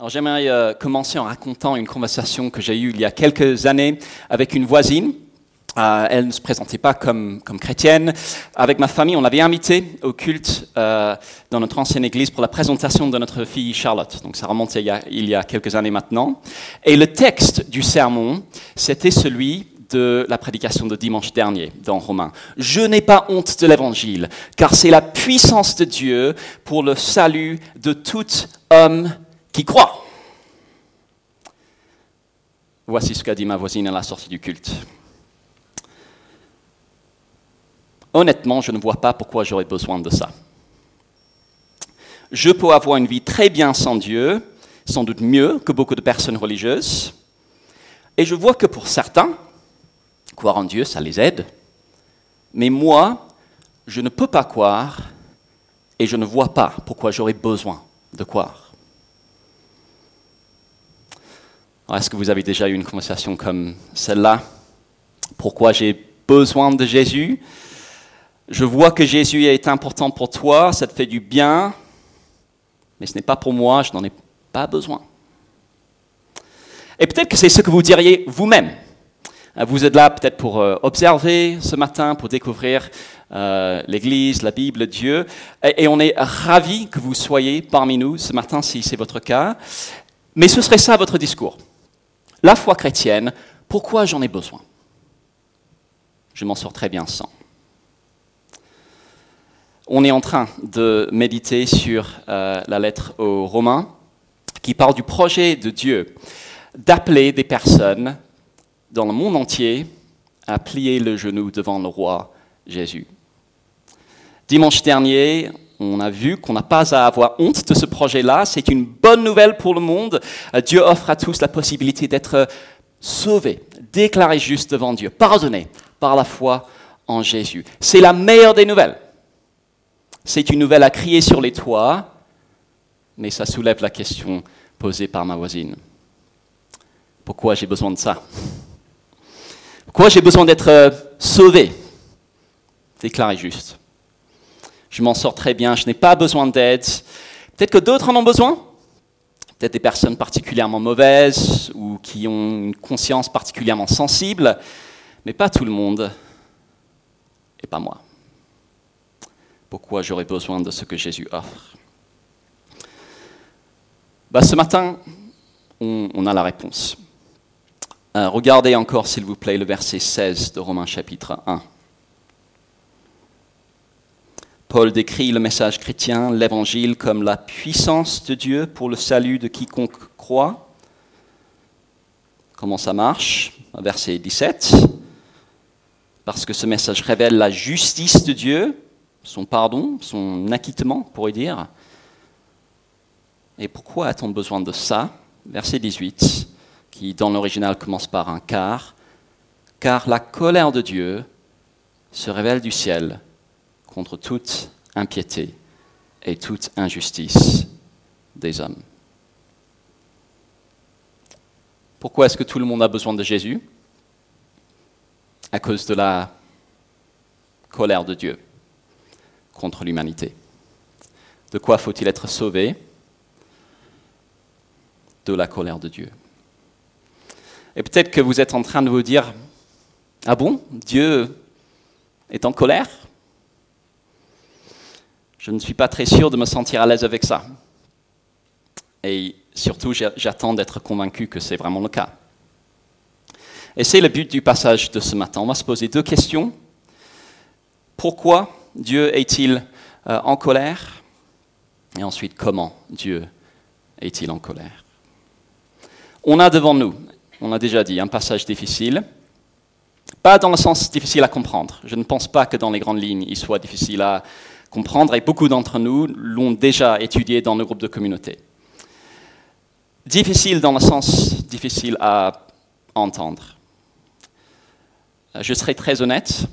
Alors j'aimerais euh, commencer en racontant une conversation que j'ai eue il y a quelques années avec une voisine. Euh, elle ne se présentait pas comme, comme, chrétienne. Avec ma famille, on l'avait invitée au culte euh, dans notre ancienne église pour la présentation de notre fille Charlotte. Donc ça remonte il y a, il y a quelques années maintenant. Et le texte du sermon, c'était celui de la prédication de dimanche dernier dans Romains. Je n'ai pas honte de l'évangile, car c'est la puissance de Dieu pour le salut de tout homme qui croit. Voici ce qu'a dit ma voisine à la sortie du culte. Honnêtement, je ne vois pas pourquoi j'aurais besoin de ça. Je peux avoir une vie très bien sans Dieu, sans doute mieux que beaucoup de personnes religieuses, et je vois que pour certains, croire en Dieu, ça les aide, mais moi, je ne peux pas croire et je ne vois pas pourquoi j'aurais besoin de croire. Est-ce que vous avez déjà eu une conversation comme celle-là? Pourquoi j'ai besoin de Jésus? Je vois que Jésus est important pour toi, ça te fait du bien, mais ce n'est pas pour moi, je n'en ai pas besoin. Et peut-être que c'est ce que vous diriez vous-même. Vous êtes là peut-être pour euh, observer ce matin, pour découvrir euh, l'Église, la Bible, Dieu. Et, on est ravis que vous soyez parmi nous ce matin si c'est votre cas. Mais ce serait ça votre discours la foi chrétienne, pourquoi j'en ai besoin? Je m'en sors très bien sans. On est en train de méditer sur euh, la lettre aux Romains qui parle du projet de Dieu d'appeler des personnes dans le monde entier à plier le genou devant le roi Jésus. Dimanche dernier, on a vu qu'on n'a pas à avoir honte de ce projet-là. C'est une bonne nouvelle pour le monde. Euh, Dieu offre à tous la possibilité d'être sauvés, déclarés justes devant Dieu, pardonnés par la foi en Jésus. C'est la meilleure des nouvelles. C'est une nouvelle à crier sur les toits, mais ça soulève la question posée par ma voisine. Pourquoi j'ai besoin de ça? Pourquoi j'ai besoin d'être euh, sauvé, déclaré juste? Je m'en sors très bien, je n'ai pas besoin d'aide. Peut-être que d'autres en ont besoin? Peut-être des personnes particulièrement mauvaises ou qui ont une conscience particulièrement sensible, mais pas tout le monde et pas moi. Pourquoi j'aurais besoin de ce que Jésus offre? Bah, Ce matin, on, a la réponse. Euh, regardez encore, s'il vous plaît, le verset 16 de Romains chapitre 1. Paul décrit le message chrétien, l'évangile, comme la puissance de Dieu pour le salut de quiconque croit. Comment ça marche? Verset 17. Parce que ce message révèle la justice de Dieu, son pardon, son acquittement, pourrait dire. Et pourquoi a-t-on besoin de ça? Verset 18, qui dans l'original commence par un car. Car la colère de Dieu se révèle du ciel contre toute impiété et toute injustice des hommes. Pourquoi est-ce que tout le monde a besoin de Jésus? À cause de la colère de Dieu contre l'humanité. De quoi faut-il être sauvé? De la colère de Dieu. Et peut-être que vous êtes en train de vous dire, ah bon, Dieu est en colère? Je ne suis pas très sûr de me sentir à l'aise avec ça. Et surtout, j'attends d'être convaincu que c'est vraiment le cas. Et c'est le but du passage de ce matin. On va se poser deux questions. Pourquoi Dieu est-il euh, en colère? Et ensuite, comment Dieu est-il en colère? On a devant nous, on a déjà dit, un passage difficile. Pas dans le sens difficile à comprendre. Je ne pense pas que dans les grandes lignes, il soit difficile à comprendre, et beaucoup d'entre nous l'ont déjà étudié dans nos groupes de communauté. Difficile dans le sens difficile à entendre. Je serai très honnête,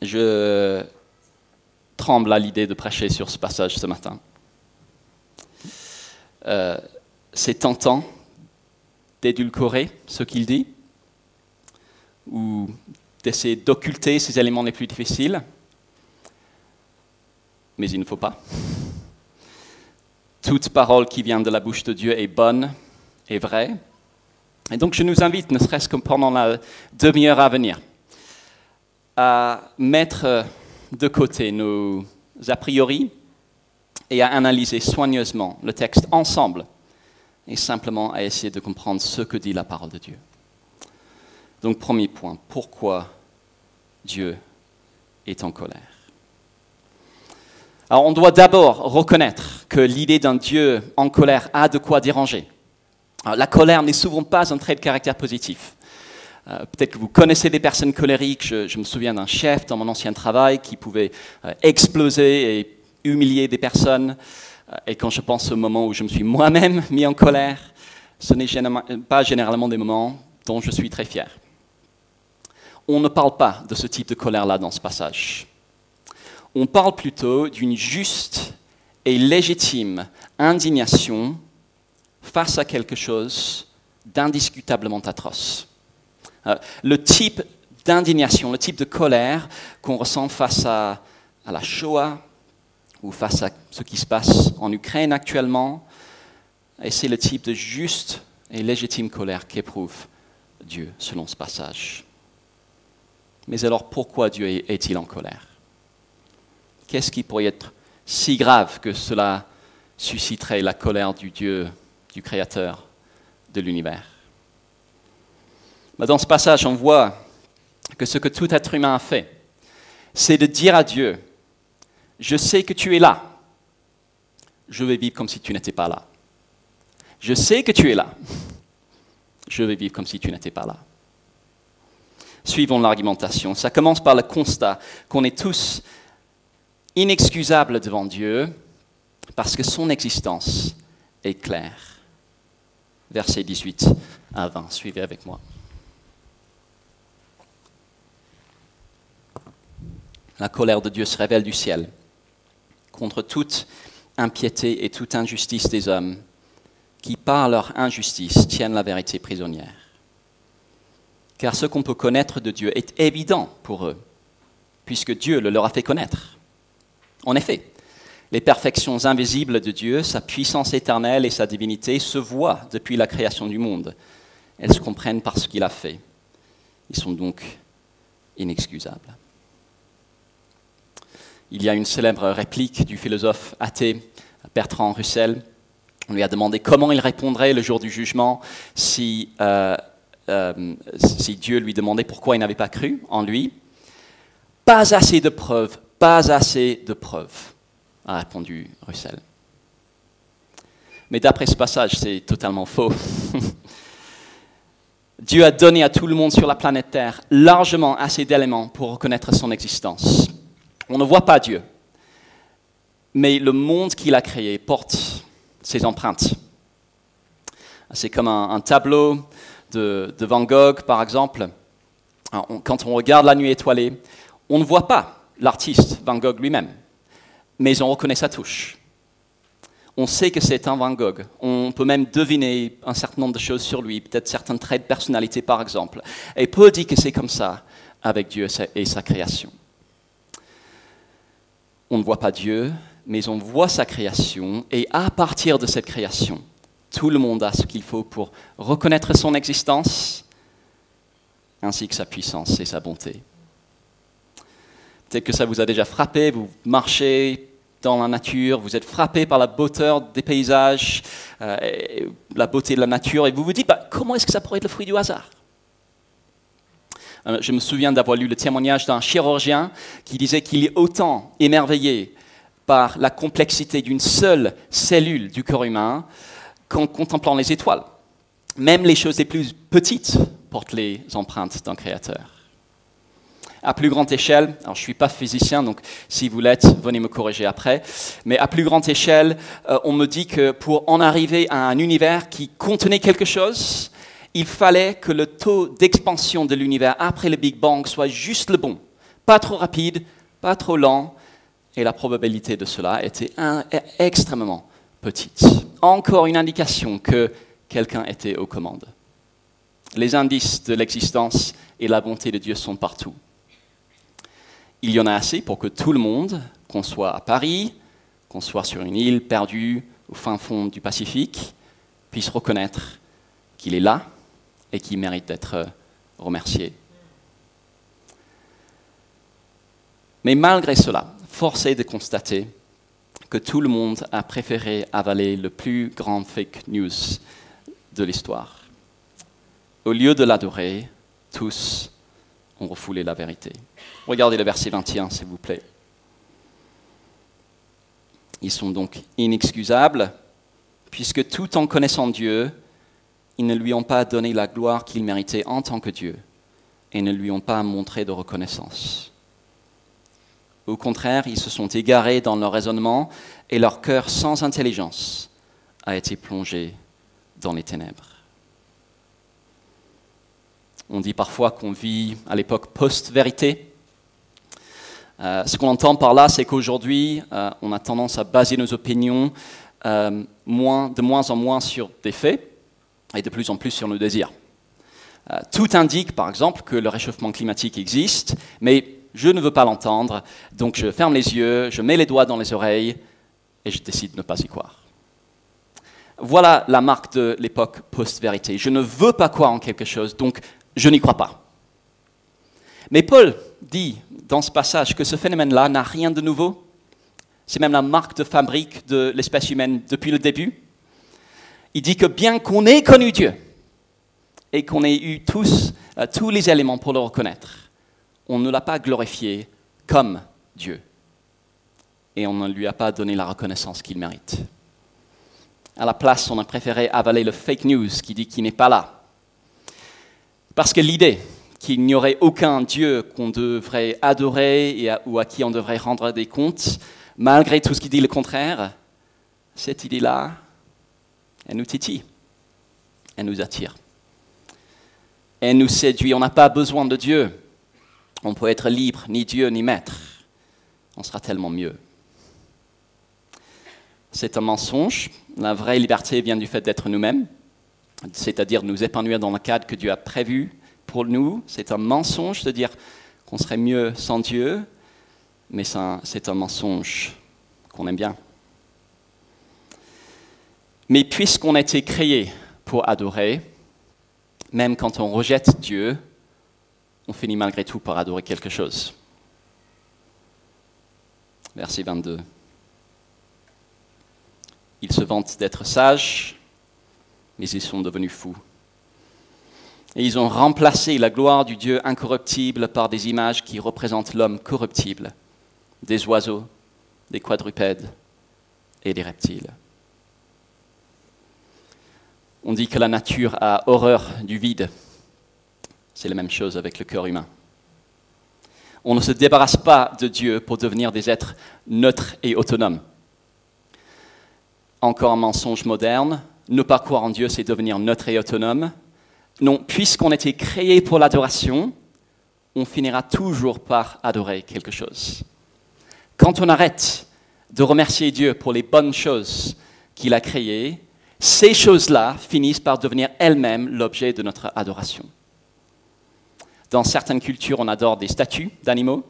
je tremble à l'idée de prêcher sur ce passage ce matin. Euh, c'est tentant d'édulcorer ce qu'il dit, ou d'essayer d'occulter ces éléments les plus difficiles mais il ne faut pas. toute parole qui vient de la bouche de Dieu est bonne et vraie. Et donc je nous invite, ne serait-ce que pendant la demi-heure à venir, à mettre de côté nos a priori et à analyser soigneusement le texte ensemble et simplement à essayer de comprendre ce que dit la parole de Dieu. Donc premier point, pourquoi Dieu est en colère? Alors on doit d'abord reconnaître que l'idée d'un Dieu en colère a de quoi déranger. la colère n'est souvent pas un trait de caractère positif. Euh, peut-être que vous connaissez des personnes colériques. Je, me souviens d'un chef dans mon ancien travail qui pouvait euh, exploser et humilier des personnes. Euh, et quand je pense au moment où je me suis moi-même mis en colère, ce n'est pas généralement des moments dont je suis très fier. On ne parle pas de ce type de colère-là dans ce passage. On parle plutôt d'une juste et légitime indignation face à quelque chose d'indiscutablement atroce. Euh, le type d'indignation, le type de colère qu'on ressent face à, la Shoah ou face à ce qui se passe en Ukraine actuellement, et c'est le type de juste et légitime colère qu'éprouve Dieu selon ce passage. Mais alors pourquoi Dieu est-il en colère? Qu'est-ce qui pourrait être si grave que cela susciterait la colère du Dieu, du Créateur de l'univers? Dans ce passage, on voit que ce que tout être humain a fait, c'est de dire à Dieu, je sais que tu es là, je vais vivre comme si tu n'étais pas là. Je sais que tu es là, je vais vivre comme si tu n'étais pas là. Suivons l'argumentation. Ça commence par le constat qu'on est tous inexcusables devant Dieu parce que son existence est claire. Verset 18 à 20. Suivez avec moi. la colère de Dieu se révèle du ciel contre toute impiété et toute injustice des hommes qui, par leur injustice, tiennent la vérité prisonnière. Car ce qu'on peut connaître de Dieu est évident pour eux, puisque Dieu le leur a fait connaître. En effet, les perfections invisibles de Dieu, sa puissance éternelle et sa divinité se voient depuis la création du monde. Elles se comprennent par ce qu'il a fait. Ils sont donc inexcusables. Il y a une célèbre réplique du philosophe athée Bertrand Russell. On lui a demandé comment il répondrait le jour du jugement si, euh, euh, si Dieu lui demandait pourquoi il n'avait pas cru en lui. Pas assez de preuves, pas assez de preuves, a répondu Russell. Mais d'après ce passage, c'est totalement faux. Dieu a donné à tout le monde sur la planète Terre largement assez d'éléments pour reconnaître son existence. On ne voit pas Dieu, mais le monde qu'il a créé porte ses empreintes. C'est comme un, tableau de, Van Gogh, par exemple. quand on regarde la nuit étoilée, on ne voit pas l'artiste Van Gogh lui-même, mais on reconnaît sa touche. On sait que c'est un Van Gogh. On peut même deviner un certain nombre de choses sur lui, peut-être certains traits de personnalité, par exemple. Et Paul dit que c'est comme ça avec Dieu et sa création on ne voit pas Dieu, mais on voit sa création, et à partir de cette création, tout le monde a ce qu'il faut pour reconnaître son existence, ainsi que sa puissance et sa bonté. Peut-être que ça vous a déjà frappé, vous marchez dans la nature, vous êtes frappé par la beauté des paysages, euh, la beauté de la nature, et vous vous dites, bah, comment est-ce que ça pourrait être le fruit du hasard? Euh, je me souviens d'avoir lu le témoignage d'un chirurgien qui disait qu'il est autant émerveillé par la complexité d'une seule cellule du corps humain qu'en contemplant les étoiles. Même les choses les plus petites portent les empreintes d'un créateur. À plus grande échelle, alors je ne suis pas physicien, donc si vous l'êtes, venez me corriger après, mais à plus grande échelle, euh, on me dit que pour en arriver à un univers qui contenait quelque chose, il fallait que le taux d'expansion de l'univers après le Big Bang soit juste le bon, pas trop rapide, pas trop lent, et la probabilité de cela était extrêmement petite. Encore une indication que quelqu'un était aux commandes. Les indices de l'existence et la bonté de Dieu sont partout. Il y en a assez pour que tout le monde, qu'on soit à Paris, qu'on soit sur une île perdue au fin fond du Pacifique, puisse reconnaître qu'il est là et qu'il mérite d'être remercié. Mais malgré cela, force est de constater que tout le monde a préféré avaler le plus grand fake news de l'histoire. Au lieu de l'adorer, tous la vérité. Regardez le verset 21, s'il vous plaît. Ils sont donc inexcusables, puisque tout en connaissant Dieu, ils ne lui ont pas donné la gloire qu'il méritait en tant que Dieu, et ne lui ont pas montré de reconnaissance. Au contraire, ils se sont égarés dans leur raisonnement, et leur cœur sans intelligence a été plongé dans les ténèbres. On dit parfois qu'on vit à l'époque post-vérité. Euh, ce qu'on entend par là, c'est qu'aujourd'hui, euh, on a tendance à baser nos opinions euh, de moins en moins sur des faits et de plus en plus sur nos désirs. tout indique, par exemple, que le réchauffement climatique existe, mais je ne veux pas l'entendre, donc je ferme les yeux, je mets les doigts dans les oreilles et je décide de ne pas y croire. Voilà la marque de l'époque post-vérité. Je ne veux pas croire en quelque chose, donc je n'y crois pas. Mais Paul dit dans ce passage que ce phénomène-là n'a rien de nouveau. C'est même la marque de fabrique de l'espèce humaine depuis le début. Il dit que bien qu'on ait connu Dieu et qu'on ait eu tous, euh, tous les éléments pour le reconnaître, on ne l'a pas glorifié comme Dieu. Et on ne lui a pas donné la reconnaissance qu'il mérite. À la place, on a préféré avaler le fake news qui dit qu'il n'est pas là parce que l'idée qu'il n'y aurait aucun Dieu qu'on devrait adorer ou à qui on devrait rendre des comptes, malgré tout ce qui dit le contraire, cette idée-là, elle nous titille, elle nous attire. Elle nous séduit, on n'a pas besoin de Dieu. On peut être libre, ni Dieu, ni maître. On sera tellement mieux. C'est un mensonge. La vraie liberté vient du fait d'être nous-mêmes c'est-à-dire nous épanouir dans le cadre que Dieu a prévu pour nous. C'est un mensonge de dire qu'on serait mieux sans Dieu, mais c'est un mensonge qu'on aime bien. Mais puisqu'on a été créé pour adorer, même quand on rejette Dieu, on finit malgré tout par adorer quelque chose. Verset 22. Ils se vantent d'être sages, mais ils sont devenus fous. Et ils ont remplacé la gloire du Dieu incorruptible par des images qui représentent l'homme corruptible, des oiseaux, des quadrupèdes et des reptiles. On dit que la nature a horreur du vide. C'est la même chose avec le cœur humain. On ne se débarrasse pas de Dieu pour devenir des êtres neutres et autonomes. Encore un mensonge moderne, ne pas croire en Dieu, c'est devenir neutre et autonome. Non, puisqu'on a été créé pour l'adoration, on finira toujours par adorer quelque chose. Quand on arrête de remercier Dieu pour les bonnes choses qu'il a créées, ces choses-là finissent par devenir elles-mêmes l'objet de notre adoration. Dans certaines cultures, on adore des statues d'animaux.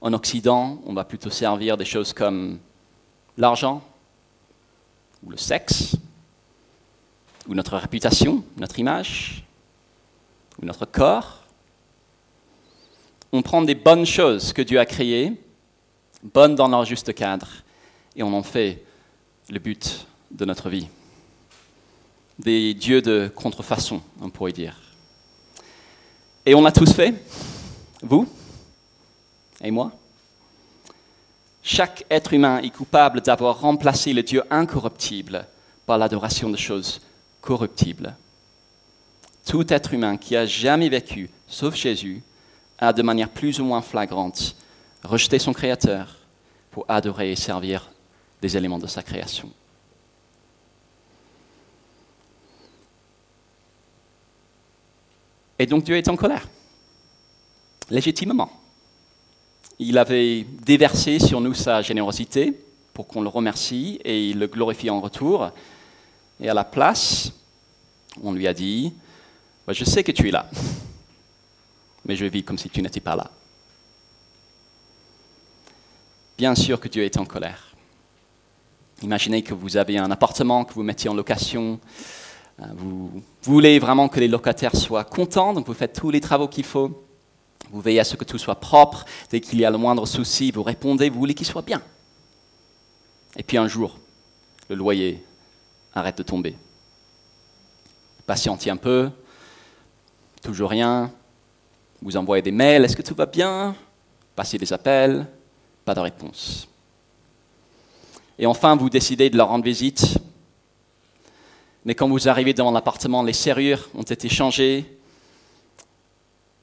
En Occident, on va plutôt servir des choses comme l'argent ou le sexe ou notre réputation, notre image, ou notre corps. On prend des bonnes choses que Dieu a créées, bonnes dans leur juste cadre, et on en fait le but de notre vie. Des dieux de contrefaçon, on pourrait dire. Et on l'a tous fait, vous et moi. Chaque être humain est coupable d'avoir remplacé le Dieu incorruptible par l'adoration de choses corruptible. Tout être humain qui a jamais vécu, sauf Jésus, a de manière plus ou moins flagrante rejeté son Créateur pour adorer et servir des éléments de sa création. Et donc Dieu est en colère, légitimement. Il avait déversé sur nous sa générosité pour qu'on le remercie et il le glorifie en retour. Et à la place, on lui a dit, bah, je sais que tu es là, mais je vis comme si tu n'étais pas là. Bien sûr que Dieu est en colère. Imaginez que vous avez un appartement que vous mettez en location. Euh, vous voulez vraiment que les locataires soient contents, donc vous faites tous les travaux qu'il faut. Vous veillez à ce que tout soit propre. Dès qu'il y a le moindre souci, vous répondez, vous voulez qu'il soit bien. Et puis un jour, le loyer arrête de tomber. Patientez un peu, toujours rien. Vous envoyez des mails, est-ce que tout va bien? Passez des appels, pas de réponse. Et enfin, vous décidez de leur rendre visite. Mais quand vous arrivez devant l'appartement, les serrures ont été changées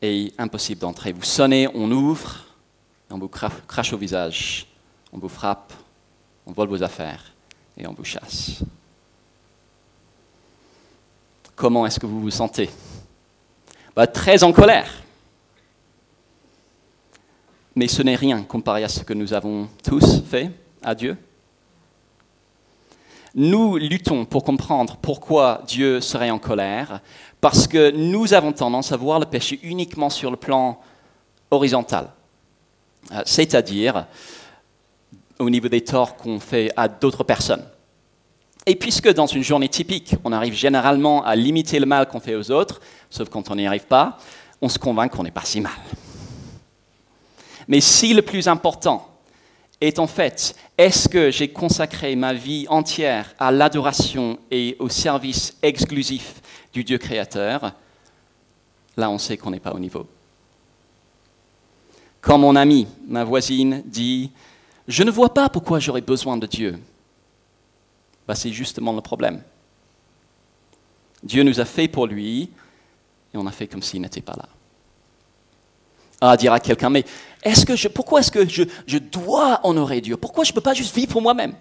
et impossible d'entrer. Vous sonnez, on ouvre, on vous crache au visage, on vous frappe, on vole vos affaires et on vous chasse. Comment est-ce que vous vous sentez? Bah, Très en colère. Mais ce n'est rien comparé à ce que nous avons tous fait à Dieu. Nous luttons pour comprendre pourquoi Dieu serait en colère, parce que nous avons tendance à voir le péché uniquement sur le plan horizontal, euh, c'est-à-dire au niveau des torts qu'on fait à d'autres personnes. Et puisque dans une journée typique, on arrive généralement à limiter le mal qu'on fait aux autres, sauf quand on n'y arrive pas, on se convainc qu'on n'est pas si mal. Mais si le plus important est en fait, est-ce que j'ai consacré ma vie entière à l'adoration et au service exclusif du Dieu créateur, là on sait qu'on n'est pas au niveau. Quand mon ami, ma voisine, dit Je ne vois pas pourquoi j'aurais besoin de Dieu, bah, c'est justement le problème. Dieu nous a fait pour lui et on a fait comme s'il n'était pas là. Ah, dira quelqu'un, mais est-ce que je, pourquoi est-ce que je, je dois honorer Dieu? Pourquoi je ne peux pas juste vivre pour moi-même?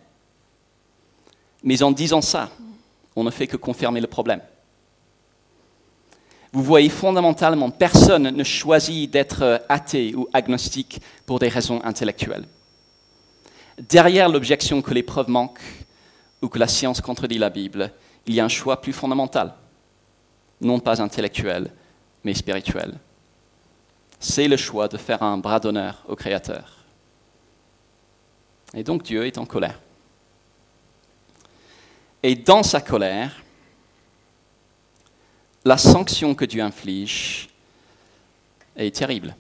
Mais en disant ça, on ne fait que confirmer le problème. Vous voyez, fondamentalement, personne ne choisit d'être athée ou agnostique pour des raisons intellectuelles. Derrière l'objection que les preuves manquent ou que la science contredit la Bible, il y a un choix plus fondamental, non pas intellectuel, mais spirituel. C'est le choix de faire un bras d'honneur au Créateur. Et donc Dieu est en colère. Et dans sa colère, la sanction que Dieu inflige est terrible.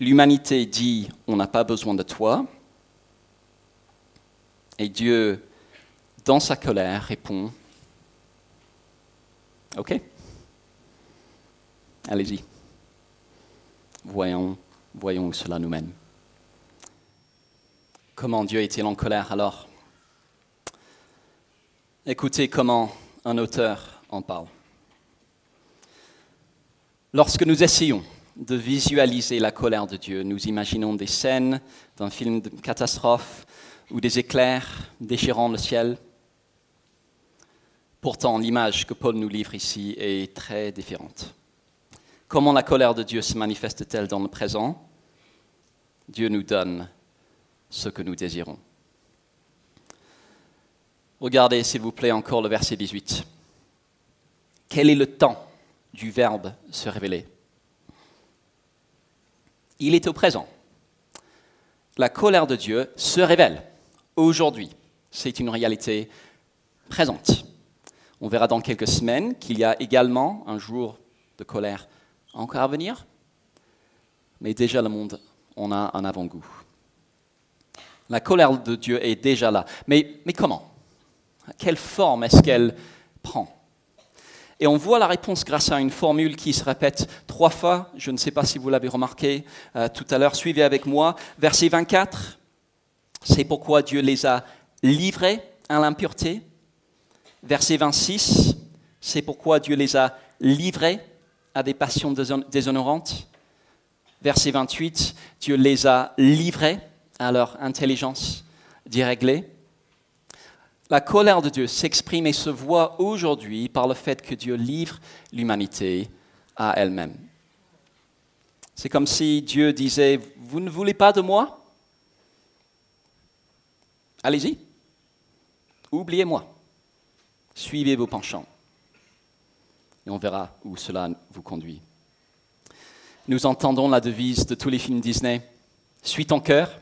L'humanité dit on n'a pas besoin de toi, et Dieu, dans sa colère, répond Ok, allez-y, voyons, voyons où cela nous mène. Comment Dieu est-il en colère alors? Écoutez comment un auteur en parle. Lorsque nous essayons de visualiser la colère de Dieu, nous imaginons des scènes d'un film de catastrophe ou des éclairs déchirant le ciel. Pourtant, l'image que Paul nous livre ici est très différente. Comment la colère de Dieu se manifeste-t-elle dans le présent? Dieu nous donne ce que nous désirons. Regardez, s'il vous plaît, encore le verset 18. Quel est le temps du Verbe se révéler? Il est au présent. La colère de Dieu se révèle aujourd'hui. C'est une réalité présente. On verra dans quelques semaines qu'il y a également un jour de colère encore à venir, mais déjà le monde en a un avant-goût. La colère de Dieu est déjà là. Mais, mais comment? Quelle forme est-ce qu'elle prend? Et on voit la réponse grâce à une formule qui se répète trois fois. Je ne sais pas si vous l'avez remarqué euh, tout à l'heure. Suivez avec moi. Verset 24. C'est pourquoi Dieu les a livrés à l'impureté. Verset 26. C'est pourquoi Dieu les a livrés à des passions déshonorantes. Verset 28. Dieu les a livrés à leur intelligence déréglée. La colère de Dieu s'exprime et se voit aujourd'hui par le fait que Dieu livre l'humanité à elle-même. C'est comme si Dieu disait, vous ne voulez pas de moi? Allez-y, oubliez-moi, suivez vos penchants, et on verra où cela vous conduit. Nous entendons la devise de tous les films Disney, suis ton cœur,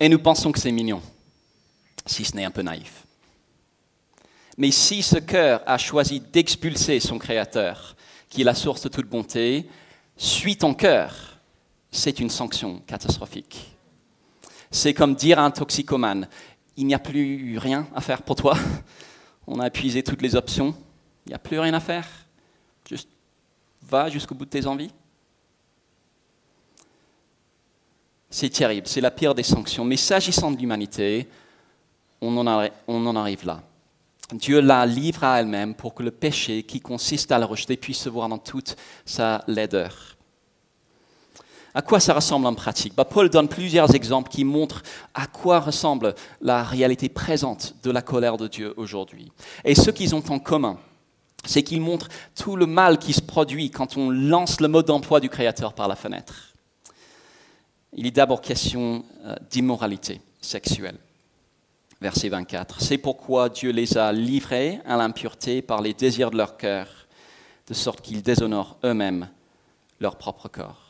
Et nous pensons que c'est mignon, si ce n'est un peu naïf. Mais si ce cœur a choisi d'expulser son Créateur, qui est la source de toute bonté, suis ton cœur, c'est une sanction catastrophique. C'est comme dire à un toxicomane, il n'y a plus rien à faire pour toi, on a épuisé toutes les options, il n'y a plus rien à faire, juste va jusqu'au bout de tes envies. C'est terrible, c'est la pire des sanctions. Mais s'agissant de l'humanité, on, on en arrive là. Dieu la livre à elle-même pour que le péché qui consiste à la rejeter puisse se voir dans toute sa laideur. À quoi ça ressemble en pratique bah, Paul donne plusieurs exemples qui montrent à quoi ressemble la réalité présente de la colère de Dieu aujourd'hui. Et ce qu'ils ont en commun, c'est qu'ils montrent tout le mal qui se produit quand on lance le mode d'emploi du Créateur par la fenêtre. Il est d'abord question euh, d'immoralité sexuelle verset 24. C'est pourquoi Dieu les a livrés à l'impureté par les désirs de leur cœur, de sorte qu'ils déshonorent eux-mêmes leur propre corps.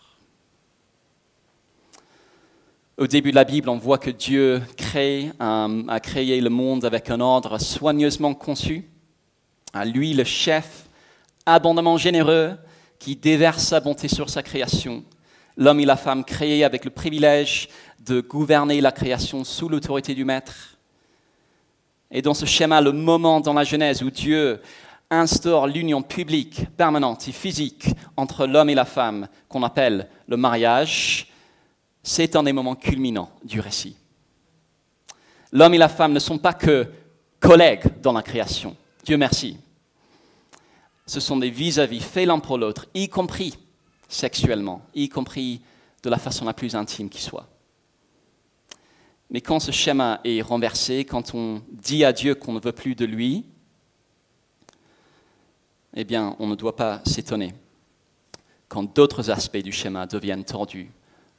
Au début de la Bible, on voit que Dieu a créé le monde avec un ordre soigneusement conçu. À lui, le chef, abondamment généreux, qui déverse sa bonté sur sa création. L'homme et la femme créés avec le privilège de gouverner la création sous l'autorité du Maître. Et dans ce schéma, le moment dans la Genèse où Dieu instaure l'union publique, permanente et physique entre l'homme et la femme, qu'on appelle le mariage, c'est un des moments culminants du récit. L'homme et la femme ne sont pas que collègues dans la création. Dieu merci. Ce sont des vis-à-vis faits l'un pour l'autre, y compris sexuellement, y compris de la façon la plus intime qui soit. Mais quand ce schéma est renversé, quand on dit à Dieu qu'on ne veut plus de lui, eh bien, on ne doit pas s'étonner quand d'autres aspects du schéma deviennent tordus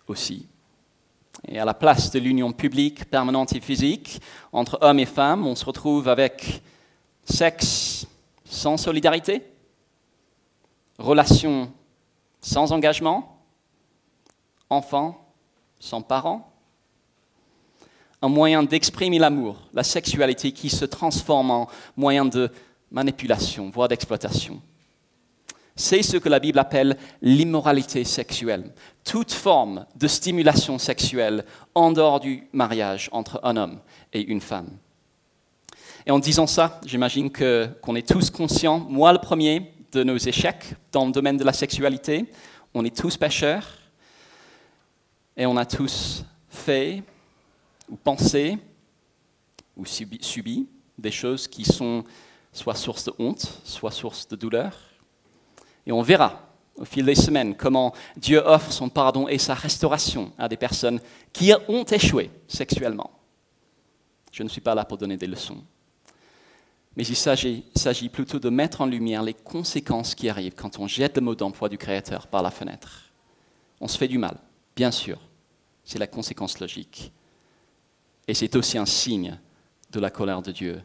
aussi. Et à la place de l'union publique, permanente et physique entre hommes et femmes, on se retrouve avec sexe sans solidarité, relations sans engagement, enfants sans parents, un moyen d'exprimer l'amour, la sexualité qui se transforme en moyen de manipulation, voire d'exploitation. C'est ce que la Bible appelle l'immoralité sexuelle, toute forme de stimulation sexuelle en dehors du mariage entre un homme et une femme. Et en disant ça, j'imagine qu'on est tous conscients, moi le premier, de nos échecs dans le domaine de la sexualité. On est tous pécheurs et on a tous fait ou pensé ou subi, des choses qui sont soit source de honte, soit source de douleur. Et on verra au fil des semaines comment Dieu offre son pardon et sa restauration à des personnes qui ont échoué sexuellement. Je ne suis pas là pour donner des leçons. Mais il s'agit plutôt de mettre en lumière les conséquences qui arrivent quand on jette le mot d'emploi du Créateur par la fenêtre. On se fait du mal, bien sûr. C'est la conséquence logique. Et c'est aussi un signe de la colère de Dieu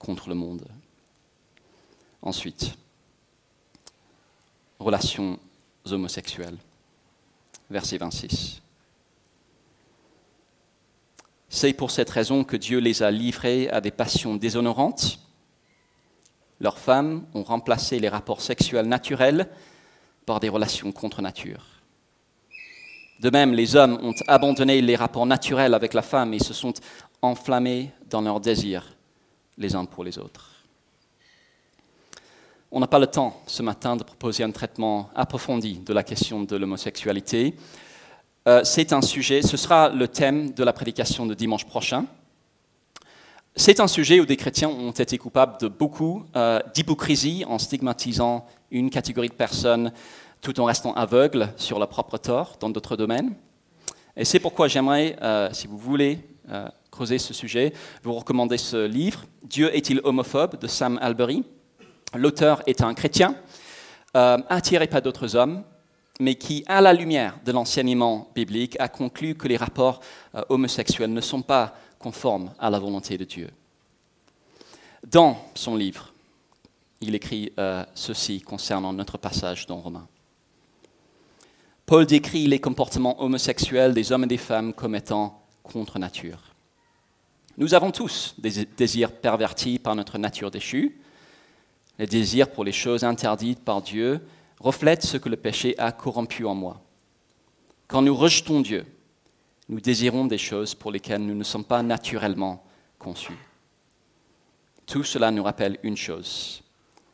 contre le monde. Ensuite, relations homosexuelles. Verset 26. C'est pour cette raison que Dieu les a livrés à des passions déshonorantes. Leurs femmes ont remplacé les rapports sexuels naturels par des relations contre nature. De même, les hommes ont abandonné les rapports naturels avec la femme et se sont enflammés dans leurs désirs les uns pour les autres. On n'a pas le temps ce matin de proposer un traitement approfondi de la question de l'homosexualité. Euh, c'est un sujet, ce sera le thème de la prédication de dimanche prochain. C'est un sujet où des chrétiens ont été coupables de beaucoup euh, d'hypocrisie en stigmatisant une catégorie de personnes tout en restant aveugle sur leur propre tort dans d'autres domaines. Et c'est pourquoi j'aimerais, euh, si vous voulez euh, creuser ce sujet, vous recommander ce livre, Dieu est-il homophobe de Sam Albury. L'auteur est un chrétien, euh, attiré par d'autres hommes, mais qui, à la lumière de l'enseignement biblique, a conclu que les rapports homosexuels ne sont pas conformes à la volonté de Dieu. Dans son livre, il écrit ceci concernant notre passage dans Romains. Paul décrit les comportements homosexuels des hommes et des femmes comme étant contre nature. Nous avons tous des désirs pervertis par notre nature déchue. Les désirs pour les choses interdites par Dieu reflètent ce que le péché a corrompu en moi. Quand nous rejetons Dieu, nous désirons des choses pour lesquelles nous ne sommes pas naturellement conçus. Tout cela nous rappelle une chose.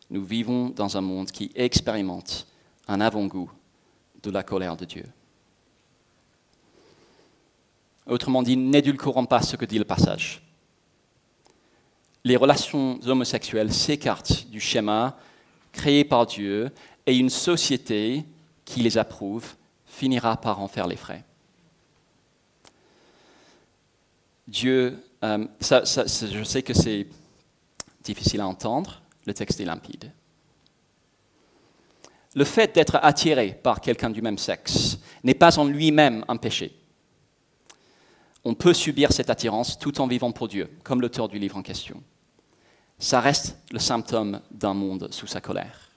Nous vivons dans un monde qui expérimente un avant-goût de la colère de Dieu. Autrement dit, n'édulcorons pas ce que dit le passage. Les relations homosexuelles s'écartent du schéma créé par Dieu et une société qui les approuve finira par en faire les frais. Dieu, euh, je sais que c'est difficile à entendre, le texte est limpide. Le fait d'être attiré par quelqu'un du même sexe n'est pas en lui-même un péché. On peut subir cette attirance tout en vivant pour Dieu, comme l'auteur du livre en question. Ça reste le symptôme d'un monde sous sa colère.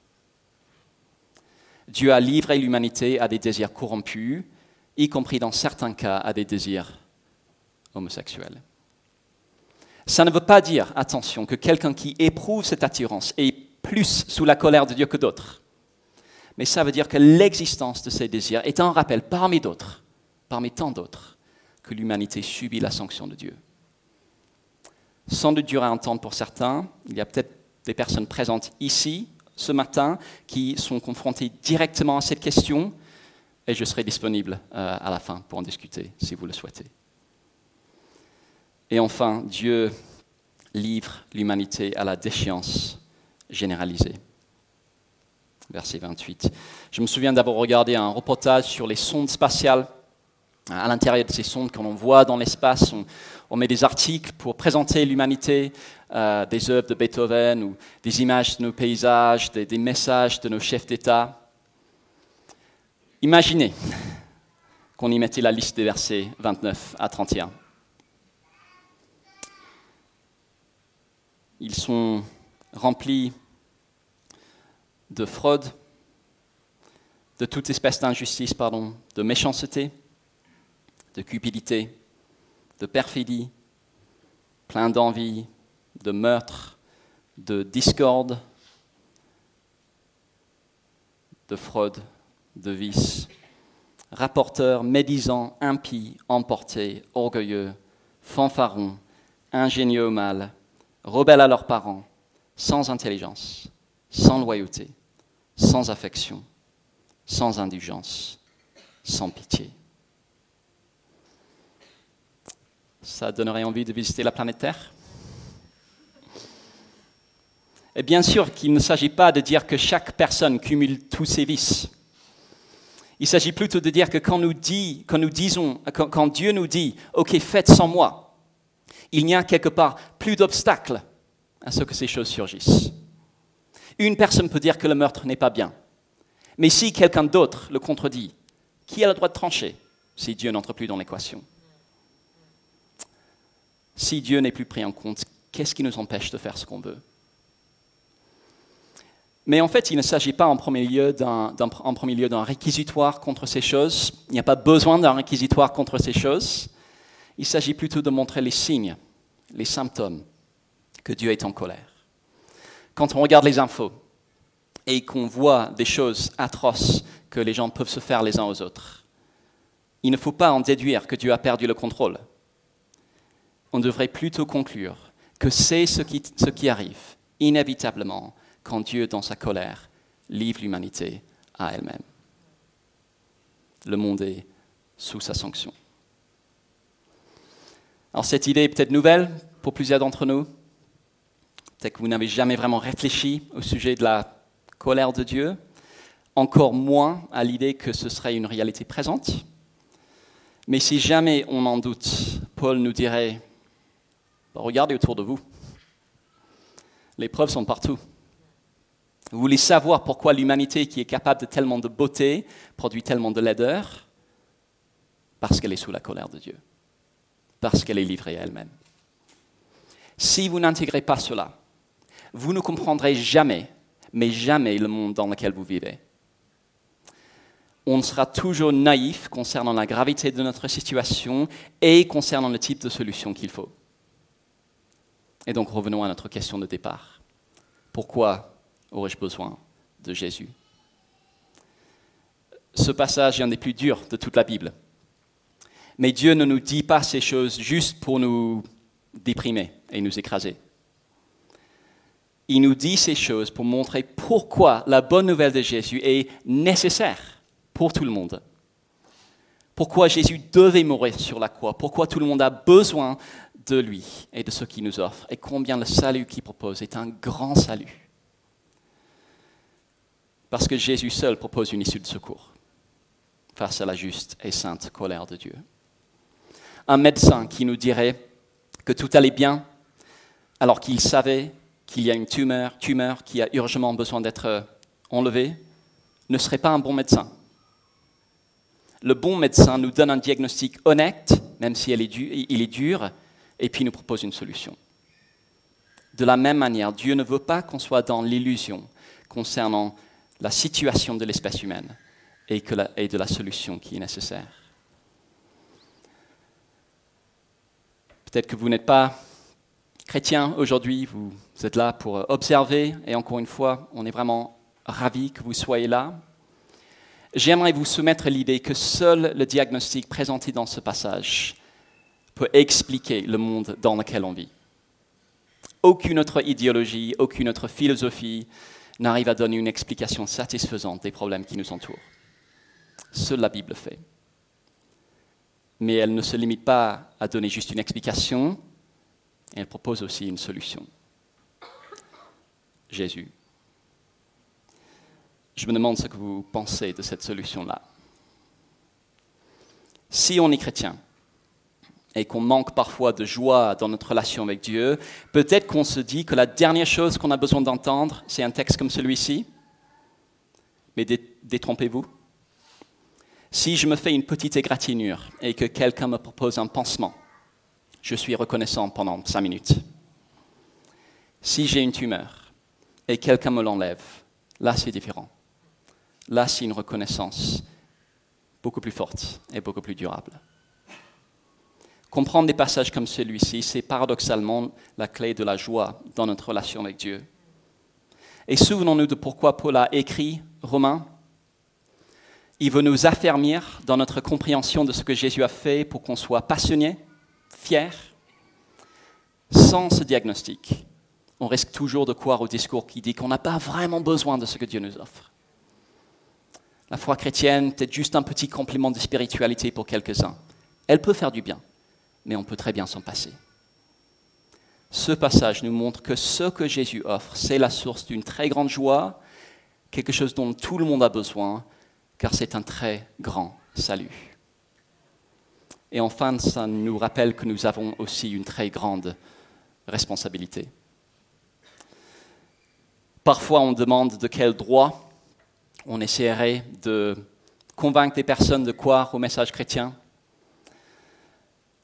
Dieu a livré l'humanité à des désirs corrompus, y compris dans certains cas à des désirs homosexuels. Ça ne veut pas dire, attention, que quelqu'un qui éprouve cette attirance est plus sous la colère de Dieu que d'autres. Mais ça veut dire que l'existence de ces désirs est un rappel parmi d'autres, parmi tant d'autres, que l'humanité subit la sanction de Dieu. Sans doute dur à entendre pour certains, il y a peut-être des personnes présentes ici ce matin qui sont confrontées directement à cette question, et je serai disponible euh, à la fin pour en discuter si vous le souhaitez. Et enfin, Dieu livre l'humanité à la déchéance généralisée. Verset 28. Je me souviens d'avoir regardé un reportage sur les sondes spatiales. À l'intérieur de ces sondes qu'on voit dans l'espace, on, met des articles pour présenter l'humanité, euh, des œuvres de Beethoven ou des images de nos paysages, des, des messages de nos chefs d'État. Imaginez qu'on y mettait la liste des versets 29 à 31. Ils sont remplis de fraude, de toute espèce d'injustice, pardon, de méchanceté, de cupidité, de perfidie, plein d'envie, de meurtre, de discorde, de fraude, de vice, rapporteurs, médisants, impies, emportés, orgueilleux, fanfarons, ingénieux au mal, rebelles à leurs parents, sans intelligence, sans loyauté, sans affection, sans indulgence, sans pitié. Ça donnerait envie de visiter la planète Terre Et bien sûr qu'il ne s'agit pas de dire que chaque personne cumule tous ses vices. Il s'agit plutôt de dire que quand nous, disons, quand Dieu nous dit, OK, faites sans moi, il n'y a quelque part plus d'obstacles à ce que ces choses surgissent. Une personne peut dire que le meurtre n'est pas bien, mais si quelqu'un d'autre le contredit, qui a le droit de trancher si Dieu n'entre plus dans l'équation? Si Dieu n'est plus pris en compte, qu'est-ce qui nous empêche de faire ce qu'on veut? Mais en fait, il ne s'agit pas en premier lieu d'un réquisitoire contre ces choses. Il n'y a pas besoin d'un réquisitoire contre ces choses. Il s'agit plutôt de montrer les signes, les symptômes que Dieu est en colère. Quand on regarde les infos et qu'on voit des choses atroces que les gens peuvent se faire les uns aux autres, il ne faut pas en déduire que Dieu a perdu le contrôle. On devrait plutôt conclure que c'est ce qui, ce qui arrive inévitablement quand Dieu, dans sa colère, livre l'humanité à elle-même. Le monde est sous sa sanction. Alors cette idée est peut-être nouvelle pour plusieurs d'entre nous. Peut-être que vous n'avez jamais vraiment réfléchi au sujet de la colère de Dieu, encore moins à l'idée que ce serait une réalité présente. Mais si jamais on en doute, Paul nous dirait, regardez autour de vous. Les preuves sont partout. Vous voulez savoir pourquoi l'humanité qui est capable de tellement de beauté produit tellement de laideur? Parce qu'elle est sous la colère de Dieu parce qu'elle est livrée à elle-même. Si vous n'intégrez pas cela, vous ne comprendrez jamais, mais jamais le monde dans lequel vous vivez. on sera toujours naïf concernant la gravité de notre situation et concernant le type de solution qu'il faut. Et donc revenons à notre question de départ. Pourquoi aurais-je besoin de Jésus? Ce passage est un des plus durs de toute la Bible. Mais Dieu ne nous dit pas ces choses juste pour nous déprimer et nous écraser. Il nous dit ces choses pour montrer pourquoi la bonne nouvelle de Jésus est nécessaire pour tout le monde. Pourquoi Jésus devait mourir sur la croix, pourquoi tout le monde a besoin de lui et de ce qu'il nous offre, et combien le salut qu'il propose est un grand salut. Parce que Jésus seul propose une issue de secours face à la juste et sainte colère de Dieu un médecin qui nous dirait que tout allait bien alors qu'il savait qu'il y a une tumeur, tumeur qui a urgemment besoin d'être euh, enlevée, ne serait pas un bon médecin. Le bon médecin nous donne un diagnostic honnête, même si est dur, et puis nous propose une solution. De la même manière, Dieu ne veut pas qu'on soit dans l'illusion concernant la situation de l'espèce humaine et, et de la solution qui est nécessaire. Peut-être que vous n'êtes pas chrétien aujourd'hui, vous êtes là pour observer, et encore une fois, on est vraiment ravis que vous soyez là. J'aimerais vous soumettre l'idée que seul le diagnostic présenté dans ce passage peut expliquer le monde dans lequel on vit. Aucune autre idéologie, aucune autre philosophie n'arrive à donner une explication satisfaisante des problèmes qui nous entourent. Seule la Bible fait mais elle ne se limite pas à donner juste une explication, elle propose aussi une solution. Jésus. Je me demande ce que vous pensez de cette solution-là. Si on est chrétien et qu'on manque parfois de joie dans notre relation avec Dieu, peut-être qu'on se dit que la dernière chose qu'on a besoin d'entendre, c'est un texte comme celui-ci. Mais détrompez-vous. Si je me fais une petite égratignure et que quelqu'un me propose un pansement, je suis reconnaissant pendant cinq minutes. Si j'ai une tumeur et quelqu'un me l'enlève, là c'est différent. Là c'est une reconnaissance beaucoup plus forte et beaucoup plus durable. Comprendre des passages comme celui-ci, c'est paradoxalement la clé de la joie dans notre relation avec Dieu. Et souvenons-nous de pourquoi Paul a écrit Romains il veut nous affermir dans notre compréhension de ce que Jésus a fait pour qu'on soit passionné, fier. Sans ce diagnostic, on risque toujours de croire au discours qui dit qu'on n'a pas vraiment besoin de ce que Dieu nous offre. La foi chrétienne, peut-être juste un petit complément de spiritualité pour quelques-uns. Elle peut faire du bien, mais on peut très bien s'en passer. Ce passage nous montre que ce que Jésus offre, c'est la source d'une très grande joie, quelque chose dont tout le monde a besoin, car c'est un très grand salut. Et enfin, ça nous rappelle que nous avons aussi une très grande responsabilité. Parfois, on demande de quel droit on essaierait de convaincre des personnes de croire au message chrétien.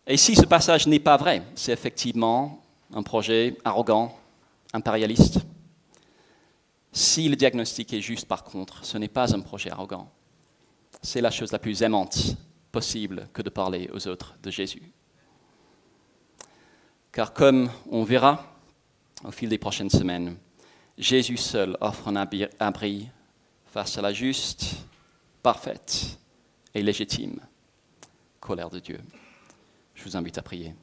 Et si ce passage n'est pas vrai, c'est effectivement un projet arrogant, impérialiste. Si le diagnostic est juste, par contre, ce n'est pas un projet arrogant c'est la chose la plus aimante possible que de parler aux autres de Jésus. Car comme on verra au fil des prochaines semaines, Jésus seul offre un abri face à la juste, parfaite et légitime colère de Dieu. Je vous invite à prier.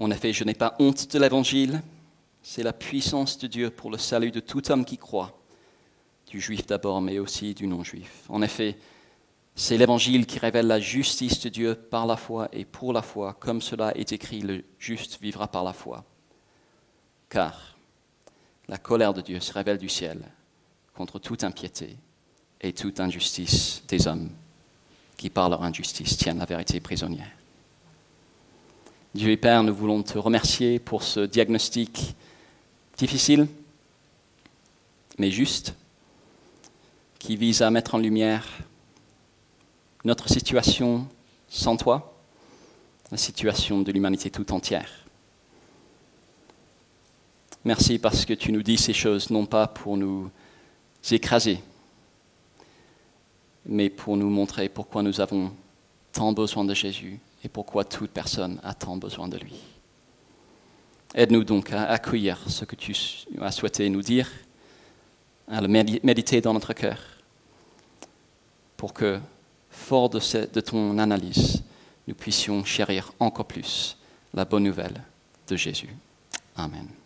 En effet, je n'ai pas honte de l'Évangile. C'est la puissance de Dieu pour le salut de tout homme qui croit, du juif d'abord, mais aussi du non-juif. En effet, c'est l'Évangile qui révèle la justice de Dieu par la foi et pour la foi, comme cela est écrit, le juste vivra par la foi. Car la colère de Dieu se révèle du ciel contre toute impiété et toute injustice des hommes qui, par leur injustice, tiennent la vérité prisonnière. Dieu et Père, nous voulons te remercier pour ce diagnostic difficile, mais juste, qui vise à mettre en lumière notre situation sans toi, la situation de l'humanité tout entière. Merci parce que tu nous dis ces choses non pas pour nous écraser, mais pour nous montrer pourquoi nous avons tant besoin de Jésus et pourquoi toute personne a tant besoin de lui. Aide-nous donc à accueillir ce que tu as souhaité nous dire, à le méditer dans notre cœur, pour que, fort de, de ton analyse, nous puissions chérir encore plus la bonne nouvelle de Jésus. Amen.